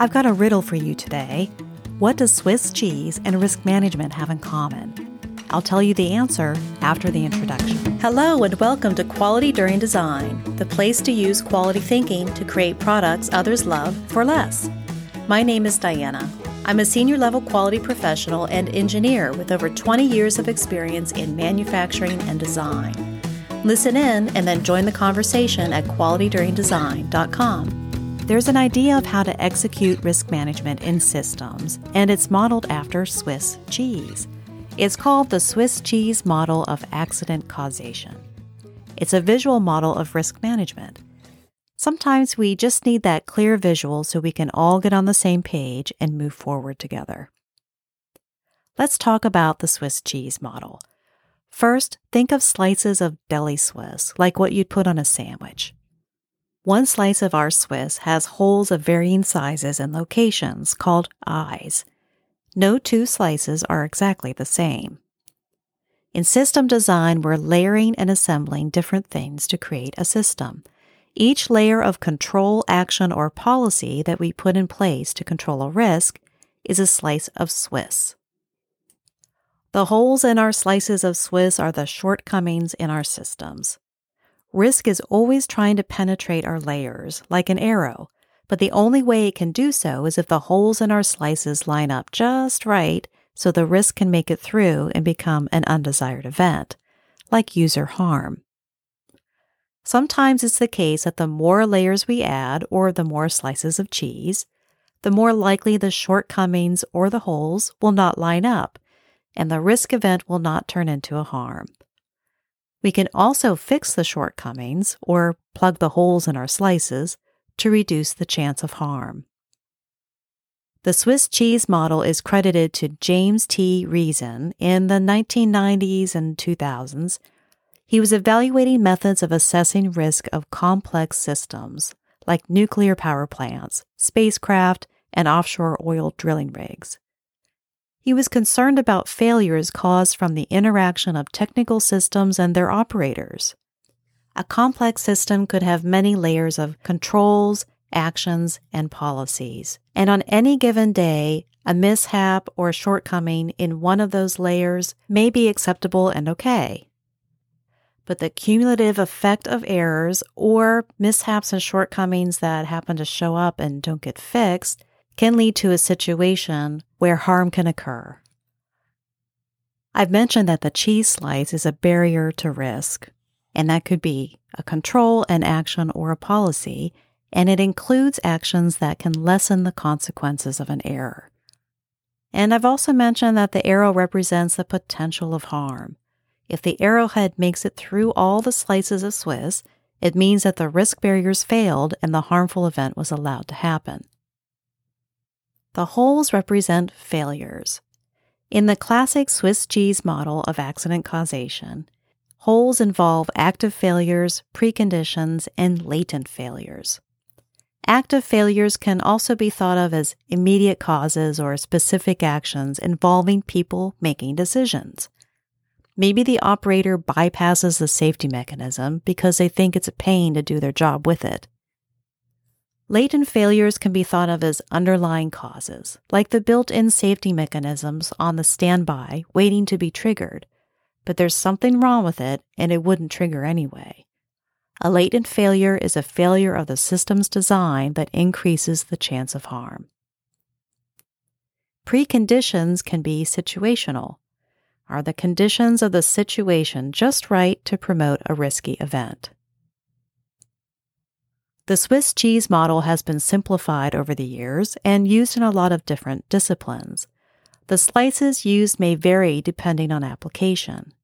I've got a riddle for you today. What does Swiss cheese and risk management have in common? I'll tell you the answer after the introduction. Hello, and welcome to Quality During Design, the place to use quality thinking to create products others love for less. My name is Diana. I'm a senior level quality professional and engineer with over 20 years of experience in manufacturing and design. Listen in and then join the conversation at qualityduringdesign.com. There's an idea of how to execute risk management in systems, and it's modeled after Swiss cheese. It's called the Swiss cheese model of accident causation. It's a visual model of risk management. Sometimes we just need that clear visual so we can all get on the same page and move forward together. Let's talk about the Swiss cheese model. First, think of slices of deli Swiss, like what you'd put on a sandwich. One slice of our Swiss has holes of varying sizes and locations called eyes. No two slices are exactly the same. In system design, we're layering and assembling different things to create a system. Each layer of control, action, or policy that we put in place to control a risk is a slice of Swiss. The holes in our slices of Swiss are the shortcomings in our systems. Risk is always trying to penetrate our layers, like an arrow, but the only way it can do so is if the holes in our slices line up just right so the risk can make it through and become an undesired event, like user harm. Sometimes it's the case that the more layers we add, or the more slices of cheese, the more likely the shortcomings or the holes will not line up, and the risk event will not turn into a harm. We can also fix the shortcomings or plug the holes in our slices to reduce the chance of harm. The Swiss cheese model is credited to James T. Reason in the 1990s and 2000s. He was evaluating methods of assessing risk of complex systems like nuclear power plants, spacecraft, and offshore oil drilling rigs. He was concerned about failures caused from the interaction of technical systems and their operators. A complex system could have many layers of controls, actions, and policies. And on any given day, a mishap or shortcoming in one of those layers may be acceptable and okay. But the cumulative effect of errors or mishaps and shortcomings that happen to show up and don't get fixed can lead to a situation where harm can occur. I've mentioned that the cheese slice is a barrier to risk, and that could be a control, an action, or a policy, and it includes actions that can lessen the consequences of an error. And I've also mentioned that the arrow represents the potential of harm. If the arrowhead makes it through all the slices of Swiss, it means that the risk barriers failed and the harmful event was allowed to happen. The holes represent failures. In the classic Swiss cheese model of accident causation, holes involve active failures, preconditions, and latent failures. Active failures can also be thought of as immediate causes or specific actions involving people making decisions. Maybe the operator bypasses the safety mechanism because they think it's a pain to do their job with it. Latent failures can be thought of as underlying causes, like the built in safety mechanisms on the standby waiting to be triggered, but there's something wrong with it and it wouldn't trigger anyway. A latent failure is a failure of the system's design that increases the chance of harm. Preconditions can be situational. Are the conditions of the situation just right to promote a risky event? The Swiss cheese model has been simplified over the years and used in a lot of different disciplines. The slices used may vary depending on application.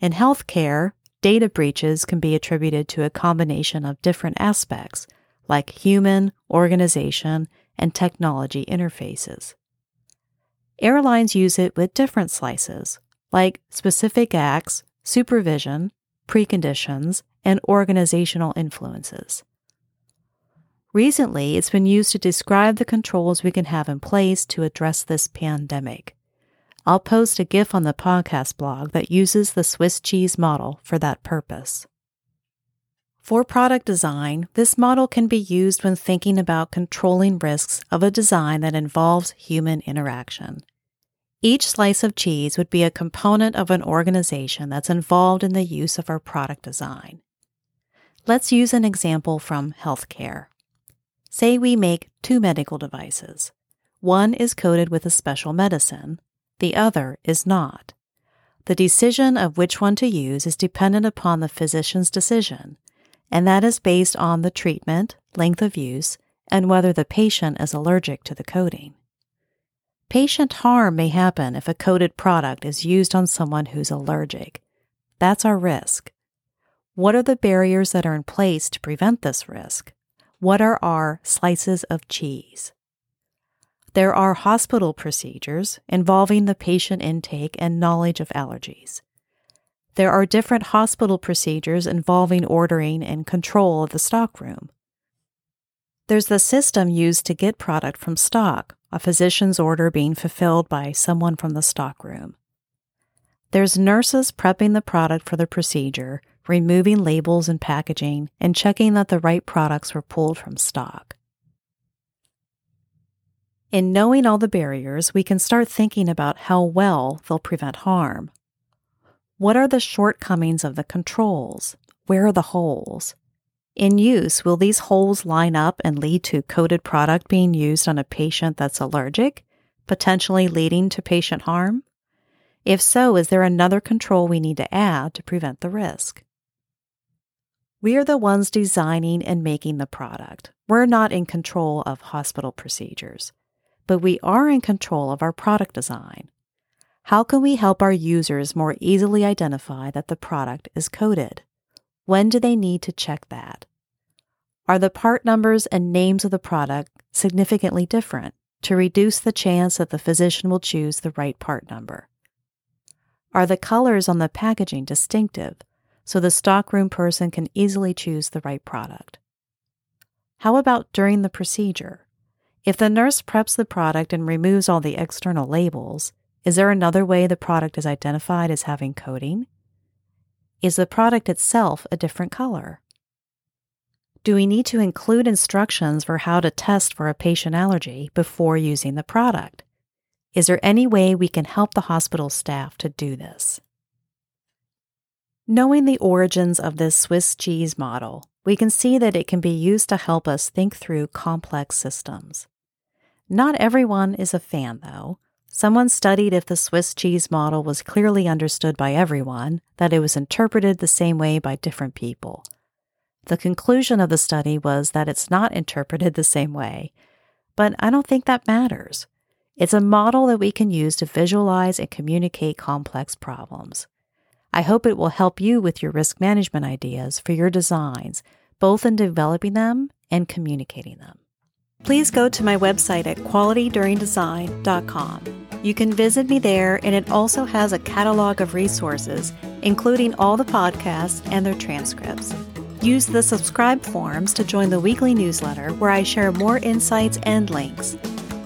In healthcare, data breaches can be attributed to a combination of different aspects, like human, organization, and technology interfaces. Airlines use it with different slices, like specific acts, supervision, preconditions, and organizational influences. Recently, it's been used to describe the controls we can have in place to address this pandemic. I'll post a GIF on the podcast blog that uses the Swiss cheese model for that purpose. For product design, this model can be used when thinking about controlling risks of a design that involves human interaction. Each slice of cheese would be a component of an organization that's involved in the use of our product design. Let's use an example from healthcare. Say we make two medical devices. One is coated with a special medicine, the other is not. The decision of which one to use is dependent upon the physician's decision and that is based on the treatment, length of use, and whether the patient is allergic to the coating. Patient harm may happen if a coated product is used on someone who's allergic. That's our risk. What are the barriers that are in place to prevent this risk? What are our slices of cheese? There are hospital procedures involving the patient intake and knowledge of allergies. There are different hospital procedures involving ordering and control of the stockroom. There's the system used to get product from stock, a physician's order being fulfilled by someone from the stockroom. There's nurses prepping the product for the procedure, removing labels and packaging, and checking that the right products were pulled from stock. In knowing all the barriers, we can start thinking about how well they'll prevent harm. What are the shortcomings of the controls? Where are the holes? In use, will these holes line up and lead to coated product being used on a patient that's allergic, potentially leading to patient harm? If so, is there another control we need to add to prevent the risk? We are the ones designing and making the product. We're not in control of hospital procedures, but we are in control of our product design. How can we help our users more easily identify that the product is coated? When do they need to check that? Are the part numbers and names of the product significantly different to reduce the chance that the physician will choose the right part number? Are the colors on the packaging distinctive so the stockroom person can easily choose the right product? How about during the procedure? If the nurse preps the product and removes all the external labels, is there another way the product is identified as having coating? Is the product itself a different color? Do we need to include instructions for how to test for a patient allergy before using the product? Is there any way we can help the hospital staff to do this? Knowing the origins of this Swiss cheese model, we can see that it can be used to help us think through complex systems. Not everyone is a fan, though, Someone studied if the Swiss cheese model was clearly understood by everyone, that it was interpreted the same way by different people. The conclusion of the study was that it's not interpreted the same way, but I don't think that matters. It's a model that we can use to visualize and communicate complex problems. I hope it will help you with your risk management ideas for your designs, both in developing them and communicating them. Please go to my website at qualityduringdesign.com. You can visit me there, and it also has a catalog of resources, including all the podcasts and their transcripts. Use the subscribe forms to join the weekly newsletter where I share more insights and links.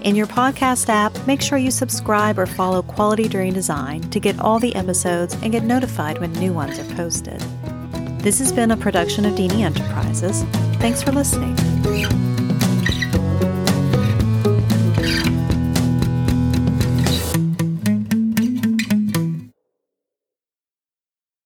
In your podcast app, make sure you subscribe or follow Quality During Design to get all the episodes and get notified when new ones are posted. This has been a production of Deeney Enterprises. Thanks for listening.